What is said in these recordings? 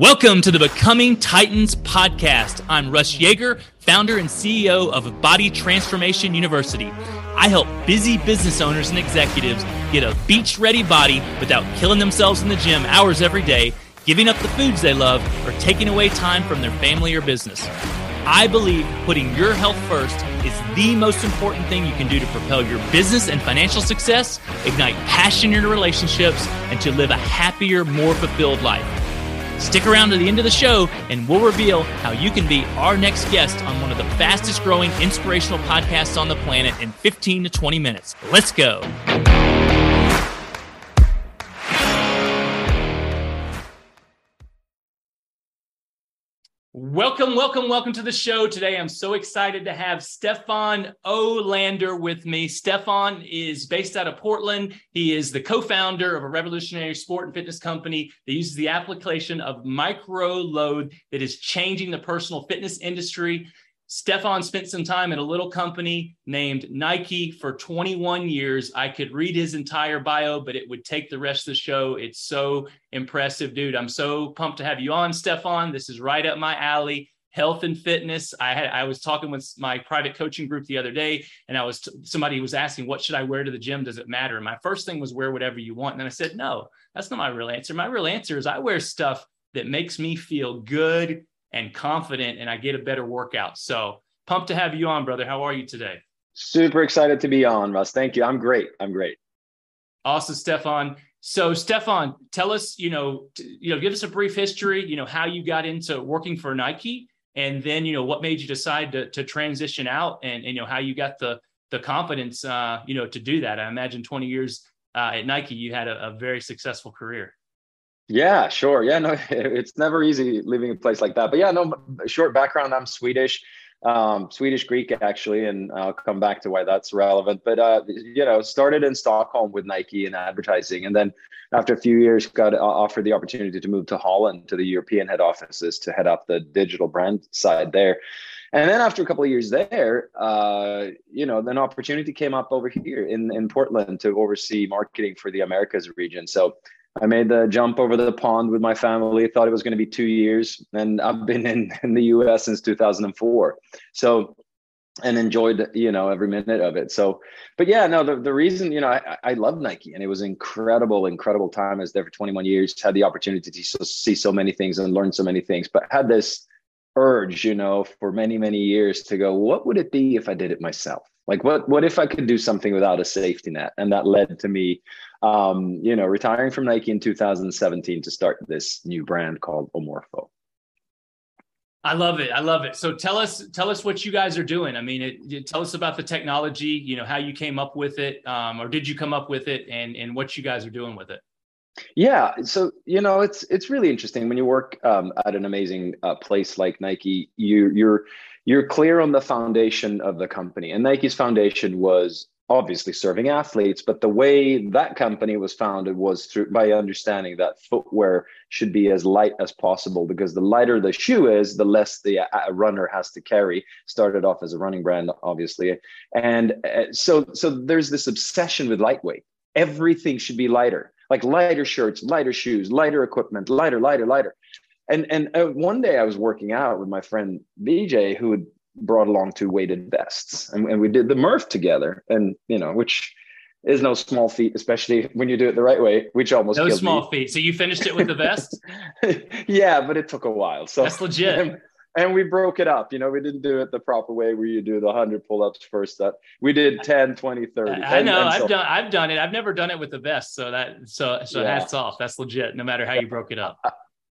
Welcome to the Becoming Titans podcast. I'm Russ Yeager, founder and CEO of Body Transformation University. I help busy business owners and executives get a beach ready body without killing themselves in the gym hours every day, giving up the foods they love, or taking away time from their family or business. I believe putting your health first is the most important thing you can do to propel your business and financial success, ignite passion in your relationships, and to live a happier, more fulfilled life. Stick around to the end of the show, and we'll reveal how you can be our next guest on one of the fastest growing inspirational podcasts on the planet in 15 to 20 minutes. Let's go. Welcome, welcome, welcome to the show today. I'm so excited to have Stefan Olander with me. Stefan is based out of Portland. He is the co founder of a revolutionary sport and fitness company that uses the application of micro load that is changing the personal fitness industry. Stefan spent some time at a little company named Nike for 21 years. I could read his entire bio, but it would take the rest of the show. It's so impressive, dude. I'm so pumped to have you on, Stefan. This is right up my alley. Health and fitness. I had I was talking with my private coaching group the other day, and I was somebody was asking, "What should I wear to the gym? Does it matter?" And my first thing was wear whatever you want. And then I said, "No, that's not my real answer. My real answer is I wear stuff that makes me feel good and confident and I get a better workout. So pumped to have you on, brother. How are you today? Super excited to be on, Russ. Thank you. I'm great. I'm great. Awesome, Stefan. So, Stefan, tell us, you know, t- you know, give us a brief history. You know, how you got into working for Nike, and then you know what made you decide to to transition out, and, and you know how you got the the confidence, uh, you know, to do that. I imagine 20 years uh, at Nike, you had a, a very successful career. Yeah, sure. Yeah, no, it's never easy leaving a place like that. But yeah, no, short background. I'm Swedish, um, Swedish Greek actually, and I'll come back to why that's relevant. But uh, you know, started in Stockholm with Nike and advertising, and then after a few years, got uh, offered the opportunity to move to Holland to the European head offices to head up the digital brand side there. And then after a couple of years there, uh, you know, an opportunity came up over here in in Portland to oversee marketing for the Americas region. So I made the jump over the pond with my family. Thought it was going to be two years, and I've been in, in the U.S. since 2004. So, and enjoyed you know every minute of it. So, but yeah, no, the, the reason you know I, I love Nike, and it was incredible, incredible time. I was there for 21 years. Had the opportunity to see so many things and learn so many things, but had this urge, you know, for many many years to go. What would it be if I did it myself? Like, what what if I could do something without a safety net? And that led to me um, you know, retiring from Nike in 2017 to start this new brand called Omorpho. I love it. I love it. So tell us, tell us what you guys are doing. I mean, it, it, tell us about the technology. You know, how you came up with it, um, or did you come up with it, and and what you guys are doing with it. Yeah, so you know, it's it's really interesting when you work um, at an amazing uh, place like Nike. You you're you're clear on the foundation of the company, and Nike's foundation was obviously serving athletes but the way that company was founded was through by understanding that footwear should be as light as possible because the lighter the shoe is the less the uh, runner has to carry. Started off as a running brand obviously. And uh, so so there's this obsession with lightweight. Everything should be lighter like lighter shirts lighter shoes lighter equipment lighter lighter lighter and and uh, one day i was working out with my friend bj who had brought along two weighted vests and, and we did the Murph together and you know which is no small feat especially when you do it the right way which almost no small me. feat. So you finished it with the vest? Yeah but it took a while so. That's legit. And, and, we broke it up you know we didn't do it the proper way where you do the 100 pull-ups first that we did 10 20 30 i and, know i've done i've done it. I've never done it with the vest so that so so yeah. hats off. That's legit no matter how you broke it up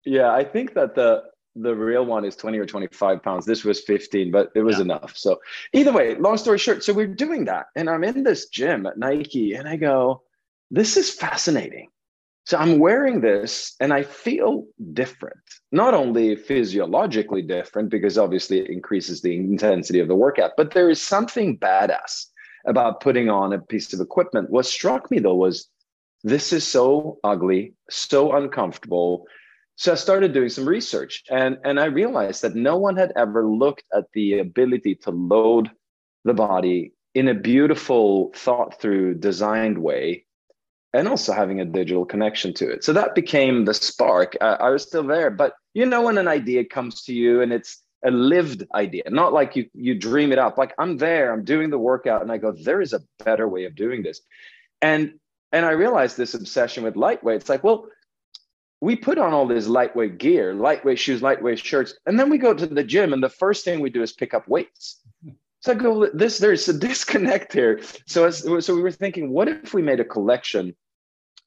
yeah i think that the the real one is 20 or 25 pounds. This was 15, but it was yeah. enough. So either way, long story short, so we're doing that. And I'm in this gym at Nike and I go, this is fascinating. So I'm wearing this and I feel different, not only physiologically different, because obviously it increases the intensity of the workout, but there is something badass about putting on a piece of equipment. What struck me though was this is so ugly, so uncomfortable so I started doing some research and, and I realized that no one had ever looked at the ability to load the body in a beautiful, thought through, designed way and also having a digital connection to it. So that became the spark. Uh, I was still there, but you know when an idea comes to you and it's a lived idea, not like you you dream it up. Like I'm there, I'm doing the workout, and I go, there is a better way of doing this, and and I realized this obsession with lightweight. It's like, well, we put on all this lightweight gear, lightweight shoes, lightweight shirts, and then we go to the gym, and the first thing we do is pick up weights. So I go, this there's a disconnect here. So as, so we were thinking, what if we made a collection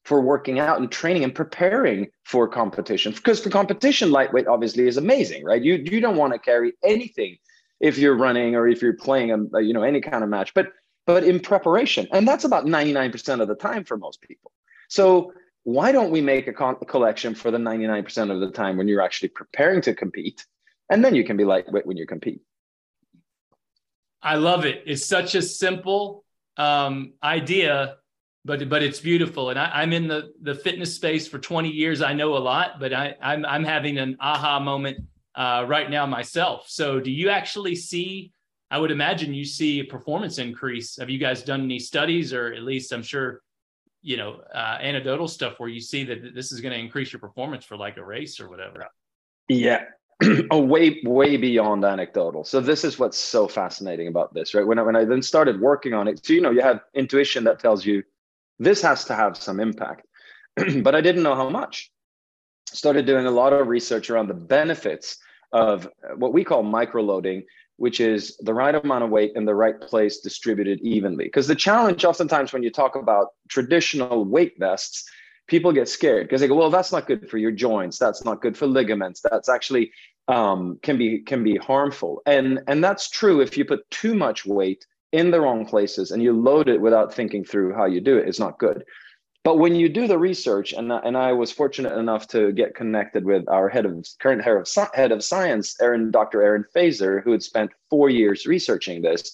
for working out and training and preparing for competition? Because for competition, lightweight obviously is amazing, right? You you don't want to carry anything if you're running or if you're playing a, you know any kind of match, but but in preparation, and that's about 99% of the time for most people. So why don't we make a, con- collection for the 99% of the time when you're actually preparing to compete, and then you can be lightweight when you compete. I love it. It's such a simple um, idea, but but it's beautiful. And I, am in the the fitness space for 20 years. I know a lot, but I, I'm I'm having an aha moment uh, right now myself. So, do you actually see? I would imagine you see a performance increase. Have you guys done any studies, or at least I'm sure, you know, uh, anecdotal stuff where you see that this is going to increase your performance for like a race or whatever? Yeah, oh, way, way beyond anecdotal. So this is what's so fascinating about this, right? When I, when I then started working on it, so you know, you have intuition that tells you this has to have some impact, but I didn't know how much. Started doing a lot of research around the benefits of what we call microloading, which is the right amount of weight in the right place distributed evenly. Because the challenge, oftentimes, when you talk about traditional weight vests, people get scared because they go, well, that's not good for your joints. That's not good for ligaments. That's actually um, can be can be harmful. And and that's true if you put too much weight in the wrong places and you load it without thinking through how you do it. It's not good. But when you do the research, and, and I was fortunate enough to get connected with our head of current head of, head of science, Aaron, Dr. Aaron Fazer, who had spent four years researching this.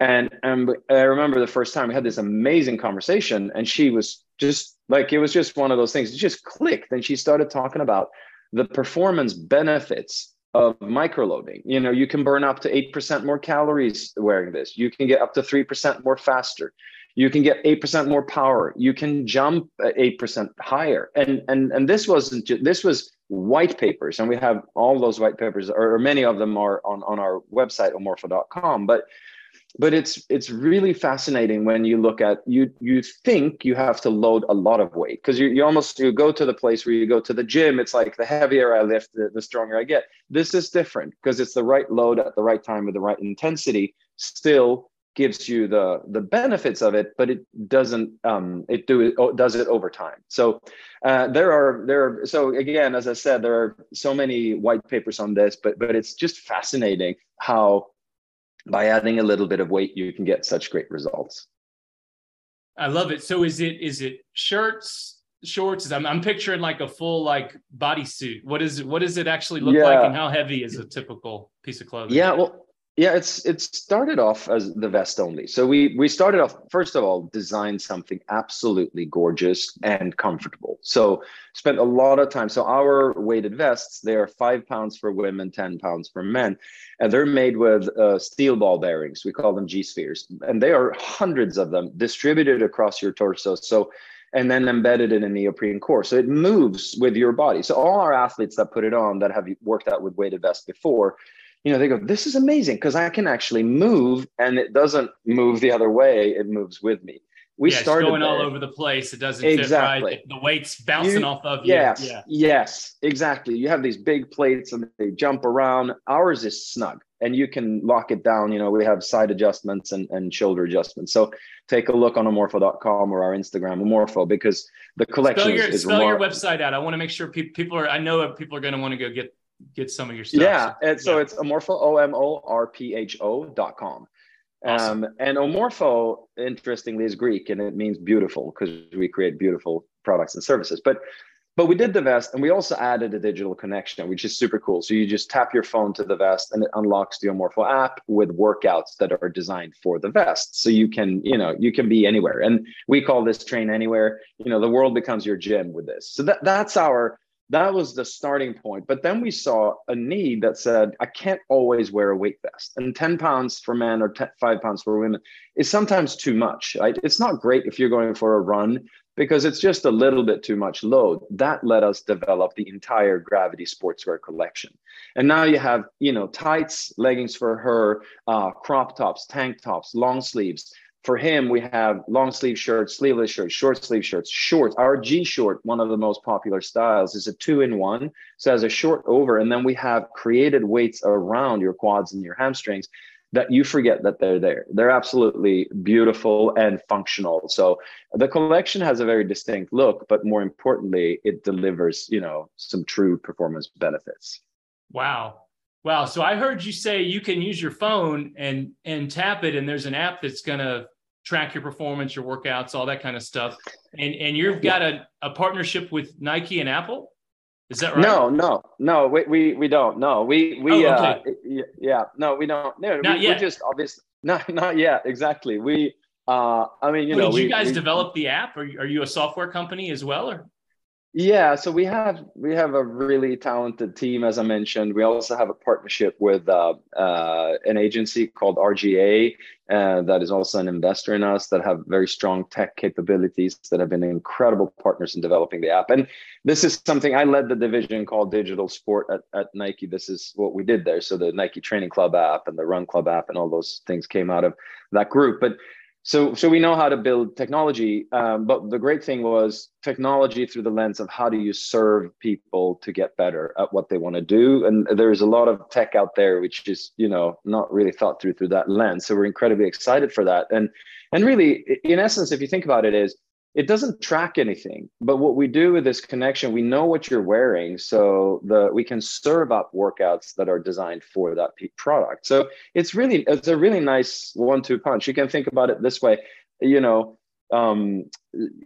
And, and I remember the first time we had this amazing conversation, and she was just like it was just one of those things. It just clicked, and she started talking about the performance benefits of microloading. You know, you can burn up to eight percent more calories wearing this. You can get up to three percent more faster. You can get eight percent more power. You can jump uh, eight percent higher. And and and this wasn't this was white papers, and we have all those white papers, or many of them are on on our website omorpho.com. But but it's it's really fascinating when you look at you you think you have to load a lot of weight because you, you almost you go to the place where you go to the gym it's like the heavier i lift the, the stronger i get this is different because it's the right load at the right time with the right intensity still gives you the the benefits of it but it doesn't um it do it does it over time so uh, there are there are so again as i said there are so many white papers on this but but it's just fascinating how by adding a little bit of weight, you can get such great results. I love it. So is it is it shirts, shorts? I'm I'm picturing like a full like bodysuit. What is it? What does it actually look yeah. like, and how heavy is a typical piece of clothing? Yeah, well, yeah, it's it started off as the vest only. So we we started off first of all designed something absolutely gorgeous and comfortable. So spent a lot of time. So our weighted vests they are five pounds for women, ten pounds for men, and they're made with uh, steel ball bearings. We call them G spheres, and they are hundreds of them distributed across your torso. So and then embedded in a neoprene core. So it moves with your body. So all our athletes that put it on that have worked out with weighted vests before you know, they go, this is amazing because I can actually move and it doesn't move the other way. It moves with me. We yeah, started going there. all over the place. It doesn't exactly. Right. The weight's bouncing you, off of you. Yes, yeah. yes, exactly. You have these big plates and they jump around. Ours is snug and you can lock it down. You know, we have side adjustments and, and shoulder adjustments. So take a look on omorpho.com or our Instagram, Omorpho, because the collection spell your, is, spell your website out. I want to make sure pe- people are, I know people are going to want to go get get some of your stuff. Yeah, so, and so yeah. it's Omorpho, O M O R P H O dot com. Awesome. Um, and Omorpho, interestingly, is Greek and it means beautiful because we create beautiful products and services. But but we did the vest and we also added a digital connection, which is super cool. So you just tap your phone to the vest and it unlocks the Omorpho app with workouts that are designed for the vest. So you can, you know, you can be anywhere. And we call this train anywhere. You know, the world becomes your gym with this. So that, that's our that was the starting point. But then we saw a need that said, I can't always wear a weight vest. And 10 pounds for men or 10, five pounds for women is sometimes too much. Right? It's not great if you're going for a run because it's just a little bit too much load. That let us develop the entire Gravity sportswear collection. And now you have, you know, tights, leggings for her, uh, crop tops, tank tops, long sleeves for him, we have long sleeve shirts, sleeveless shirts, short sleeve shirts, shorts. Our G short, one of the most popular styles, is a two in one. So as a short over, and then we have created weights around your quads and your hamstrings that you forget that they're there. They're absolutely beautiful and functional. So the collection has a very distinct look, but more importantly, it delivers, you know, some true performance benefits. Wow. Wow. So I heard you say you can use your phone and and tap it, and there's an app that's gonna track your performance, your workouts, all that kind of stuff. And and you've got a, a partnership with Nike and Apple. Is that right? No, no, no. We we, we don't. No, we we oh, okay. uh, yeah. No, we don't. No, not we, yet. Just obviously not not yet. Exactly. We. Uh, I mean, you Wait, know, did we, you guys we, develop the app? Are you, are you a software company as well, or? Yeah, so we have we have a really talented team, as I mentioned. We also have a partnership with uh, uh, an agency called RGA uh, that is also an investor in us that have very strong tech capabilities that have been incredible partners in developing the app. And this is something I led the division called Digital Sport at, at Nike. This is what we did there. So the Nike Training Club app and the Run Club app and all those things came out of that group. But so so we know how to build technology um, but the great thing was technology through the lens of how do you serve people to get better at what they want to do. And there's a lot of tech out there which is you know not really thought through through that lens. So we're incredibly excited for that. And and really in essence if you think about it is it doesn't track anything but what we do with this connection we know what you're wearing so the we can serve up workouts that are designed for that product. So it's really it's a really nice one-two punch. You can think about it this way you know um,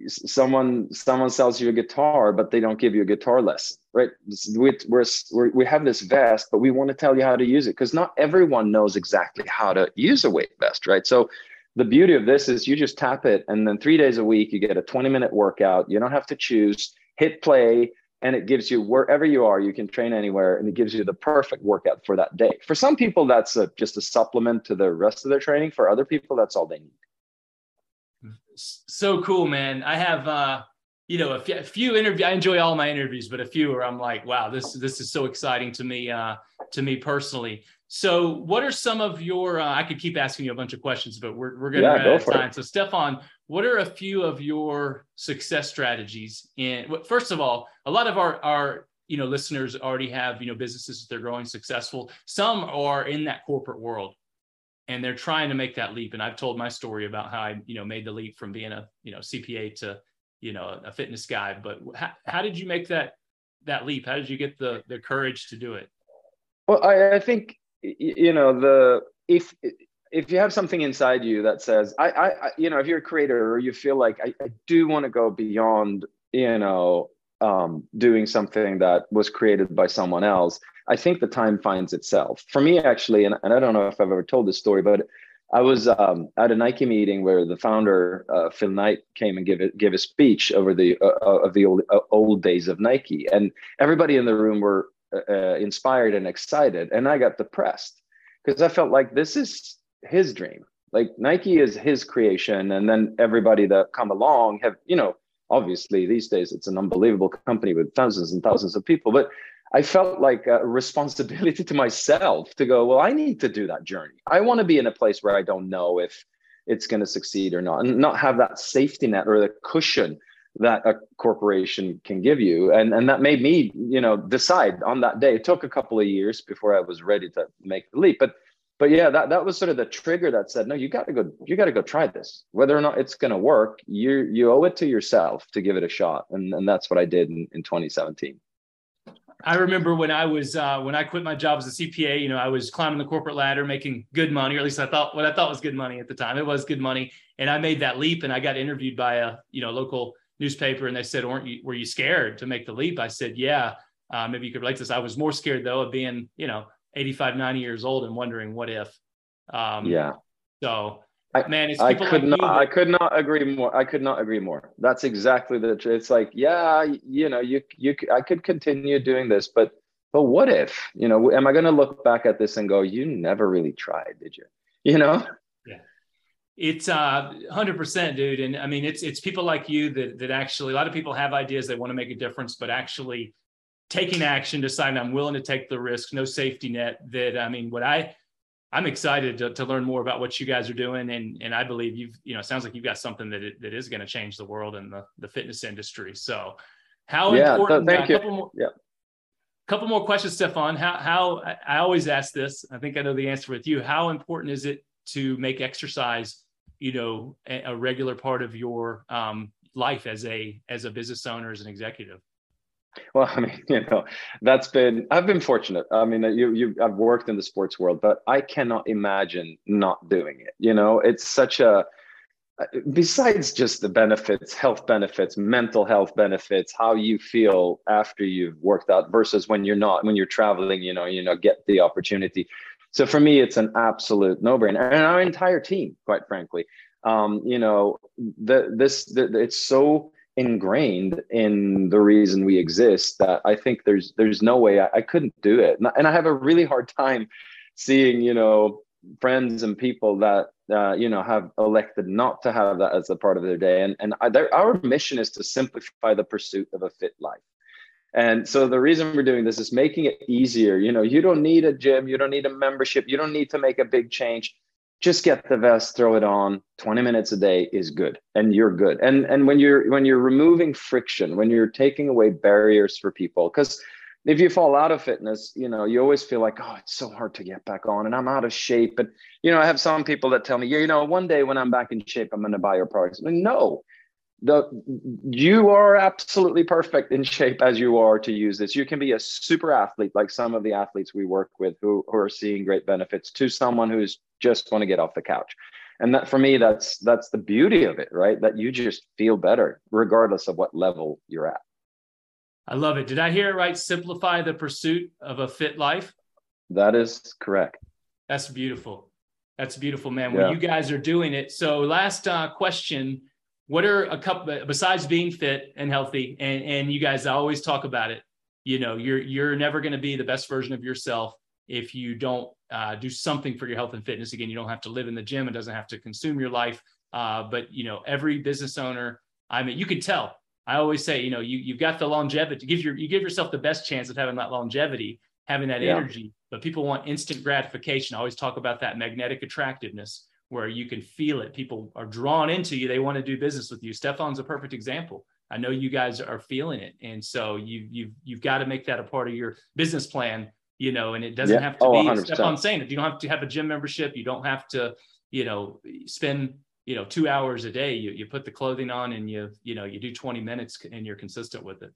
someone someone sells you a guitar but they don't give you a guitar lesson right? We, we're, we have this vest but we want to tell you how to use it because not everyone knows exactly how to use a weight vest right? So the beauty of this is you just tap it and then three days a week you get a 20 minute workout. You don't have to choose. Hit play and it gives you wherever you are you can train anywhere and it gives you the perfect workout for that day. For some people that's a, just a supplement to the rest of their training. For other people that's all they need. So cool man. I have uh you know a few, a few interviews i enjoy all my interviews but a few where i'm like wow this this is so exciting to me uh to me personally so, what are some of your? Uh, I could keep asking you a bunch of questions, but we're we're going to yeah, run out of time. It. So, Stefan, what are a few of your success strategies? In first of all, a lot of our our you know listeners already have you know businesses that they're growing successful. Some are in that corporate world, and they're trying to make that leap. And I've told my story about how I you know made the leap from being a you know CPA to you know a fitness guy. But how, how did you make that that leap? How did you get the the courage to do it? Well, I, I think you know the if if you have something inside you that says I, I, you know if you're a creator or you feel like i, I do want to go beyond you know um, doing something that was created by someone else i think the time finds itself. For me actually and, and i don't know if i've ever told this story but i was um, at a nike meeting where the founder uh, phil knight came and give, it, give a speech over the uh, uh of the old, uh, old days of nike. And everybody in the room were uh, inspired and excited and i got depressed because i felt like this is his dream. Like nike is his creation and then everybody that come along have you know obviously these days it's an unbelievable company with thousands and thousands of people but i felt like a responsibility to myself to go well i need to do that journey. I want to be in a place where i don't know if it's going to succeed or not and not have that safety net or the cushion that a corporation can give you. And and that made me you know decide on that day. It took a couple of years before i was ready to make the leap. But but yeah that, that was sort of the trigger that said no you got to go you got to go try this. Whether or not it's going to work you you owe it to yourself to give it a shot. And, and that's what i did in, in 2017 I remember when I was uh, when I quit my job as a CPA. You know, I was climbing the corporate ladder, making good money, or at least I thought what I thought was good money at the time. It was good money, and I made that leap, and I got interviewed by a you know local newspaper and they said, "Weren't you were you scared to make the leap?" I said, "Yeah." Uh, maybe you could relate to this. I was more scared though of being, you know, 85, 90 years old and wondering what if. Um, yeah. So I, man, I could like not. I could not agree more. I could not agree more. That's exactly the. It's like, yeah, you know, you you. I could continue doing this, but but what if? You know, am I going to look back at this and go, you never really tried, did you? You know. It's uh, hundred percent, dude. And I mean, it's it's people like you that that actually. A lot of people have ideas they want to make a difference, but actually taking action, deciding I'm willing to take the risk, no safety net. That I mean, what I I'm excited to, to learn more about what you guys are doing, and and I believe you've you know sounds like you've got something that it, that is going to change the world and the the fitness industry. So, how yeah, important? thank uh, you. More, yeah. Couple more questions, Stefan. How how I always ask this. I think I know the answer with you. How important is it to make exercise, you know, a, a regular part of your um, life as a as a business owner, as an executive? Well, I mean, you know, that's been I've been fortunate. I mean, you you I've worked in the sports world, but I cannot imagine not doing it. You know, it's such a besides just the benefits, health benefits, mental health benefits, how you feel after you've worked out versus when you're not, when you're traveling, you know, you know, get the opportunity. So for me, it's an absolute no-brainer, and our entire team, quite frankly, um, you know, the this the, it's so ingrained in the reason we exist that I think there's there's no way I, I couldn't do it, and I have a really hard time seeing you know friends and people that uh, you know have elected not to have that as a part of their day, and and I, our mission is to simplify the pursuit of a fit life. And so the reason we're doing this is making it easier. You know, you don't need a gym, you don't need a membership, you don't need to make a big change. Just get the vest throw it on. 20 minutes a day is good and you're good. And and when you're when you're removing friction when you're taking away barriers for people because if you fall out of fitness you know you always feel like oh it's so hard to get back on and i'm out of shape. And you know i have some people that tell me yeah you know one day when i'm back in shape i'm going to buy your products. I mean, no the you are absolutely perfect in shape as you are to use this. You can be a super athlete like some of the athletes we work with who, who are seeing great benefits to someone who's just want to get off the couch. And that for me that's that's the beauty of it right? That you just feel better regardless of what level you're at. I love it. Did i hear it right? Simplify the pursuit of a fit life? That is correct. That's beautiful. That's beautiful man. Yeah. well you guys are doing it. So last uh, question what are a couple besides being fit and healthy and and you guys always talk about it you know you're you're never going to be the best version of yourself if you don't uh, do something for your health and fitness. Again you don't have to live in the gym. It doesn't have to consume your life. Uh, but you know every business owner i mean you can tell. I always say you know you, you've got the longevity. Give your you give yourself the best chance of having that longevity having that yeah. energy. But people want instant gratification. I always talk about that magnetic attractiveness where you can feel it. People are drawn into you. They want to do business with you. Stefan's a perfect example. I know you guys are feeling it. And so you you've you've got to make that a part of your business plan, you know, and it doesn't yeah. have to oh, be 100%. Stefan saying it. You don't have to have a gym membership. You don't have to, you know, spend, you know, two hours a day. You you put the clothing on and you, you know, you do 20 minutes and you're consistent with it.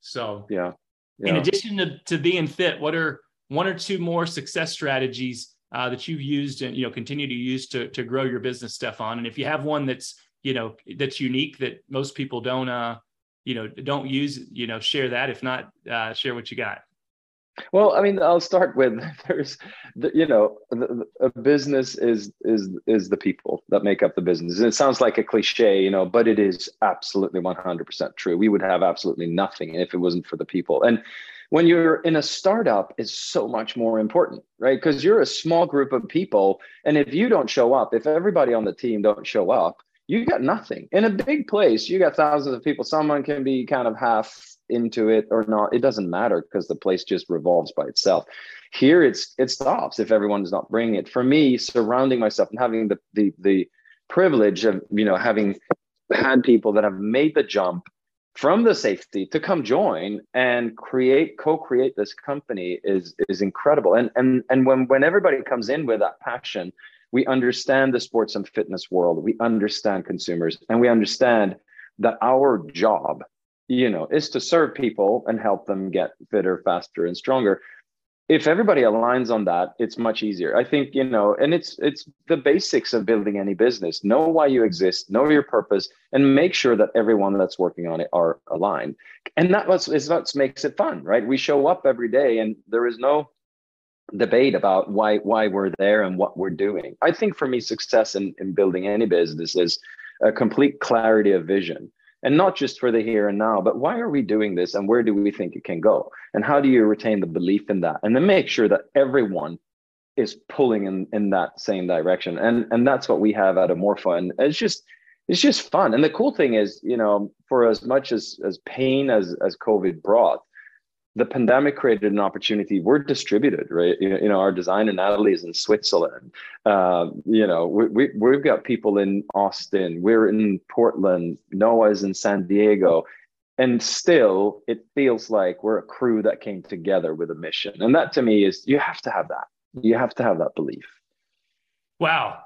So yeah. yeah. In addition to, to being fit, what are one or two more success strategies uh, that you've used and you know continue to use to to grow your business, Stefan? And if you have one that's you know that's unique that most people don't uh you know don't use, you know, share that. If not, uh, share what you got. Well, I mean, I'll start with there's, the, you know, the, a business is is is the people that make up the business. It sounds like a cliche, you know, but it is absolutely 100% true. We would have absolutely nothing if it wasn't for the people. And when you're in a startup is so much more important right? Because you're a small group of people and if you don't show up if everybody on the team don't show up you got nothing. In a big place you got thousands of people someone can be kind of half into it or not. It doesn't matter because the place just revolves by itself. Here it's it stops if everyone is not bringing it. For me surrounding myself and having the the, the privilege of you know having had people that have made the jump from the safety to come join and create co-create this company is is incredible. And and and when when everybody comes in with that passion we understand the sports and fitness world. We understand consumers and we understand that our job you know is to serve people and help them get fitter faster and stronger if everybody aligns on that it's much easier i think you know and it's it's the basics of building any business know why you exist know your purpose and make sure that everyone that's working on it are aligned and that was is what makes it fun right we show up every day and there is no debate about why why we're there and what we're doing. I think for me, success in, in building any business is a complete clarity of vision. And not just for the here and now, but why are we doing this and where do we think it can go? And how do you retain the belief in that? And then make sure that everyone is pulling in, in that same direction. And and that's what we have at Omorpho. And it's just it's just fun. And the cool thing is, you know, for as much as as pain as as COVID brought, the pandemic created an opportunity. We're distributed, right? You, know, our designer Natalie is in Switzerland. Uh, you know, we, we, we've got people in Austin. We're in Portland. Noah's in San Diego. And still, it feels like we're a crew that came together with a mission. And that to me is you have to have that. You have to have that belief. Wow.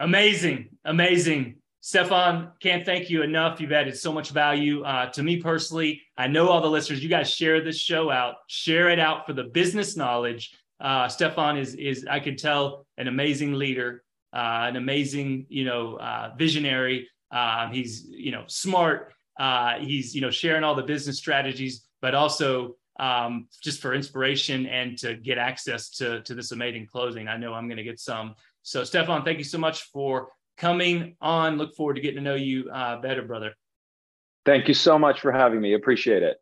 Amazing. Amazing. Stefan, can't thank you enough. You've added so much value uh, to me personally. I know all the listeners. You guys share this show out, share it out for the business knowledge. Uh, Stefan is is I can tell an amazing leader, uh, an amazing you know uh, visionary. Um, he's you know smart. Uh, he's you know sharing all the business strategies, but also um, just for inspiration and to get access to to this amazing closing. I know I'm going to get some. So Stefan, thank you so much for coming on. Look forward to getting to know you uh, better, brother. Thank you so much for having me. Appreciate it.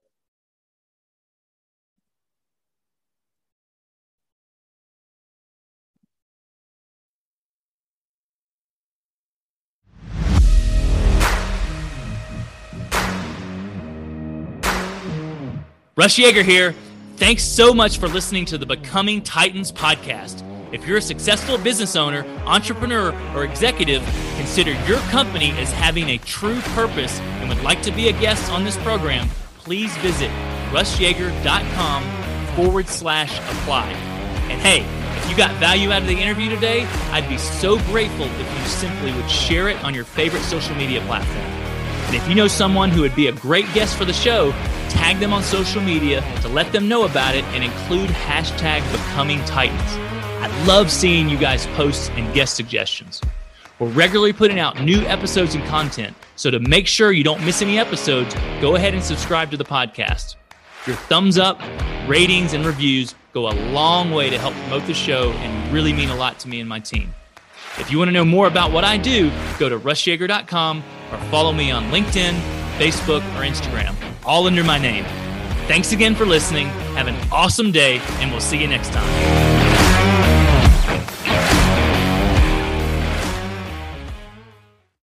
Russ Yeager here. Thanks so much for listening to the Becoming Titans podcast. If you're a successful business owner, entrepreneur, or executive, consider your company as having a true purpose and would like to be a guest on this program, please visit russyeager.com forward slash apply. And hey, if you got value out of the interview today, I'd be so grateful if you simply would share it on your favorite social media platform. And if you know someone who would be a great guest for the show, tag them on social media to let them know about it and include hashtag becoming titans. I love seeing you guys post and guest suggestions. We're regularly putting out new episodes and content, so to make sure you don't miss any episodes, go ahead and subscribe to the podcast. Your thumbs up, ratings, and reviews go a long way to help promote the show and really mean a lot to me and my team. If you want to know more about what I do, go to russyeager.com or follow me on LinkedIn, Facebook, or Instagram, all under my name. Thanks again for listening. Have an awesome day, and we'll see you next time.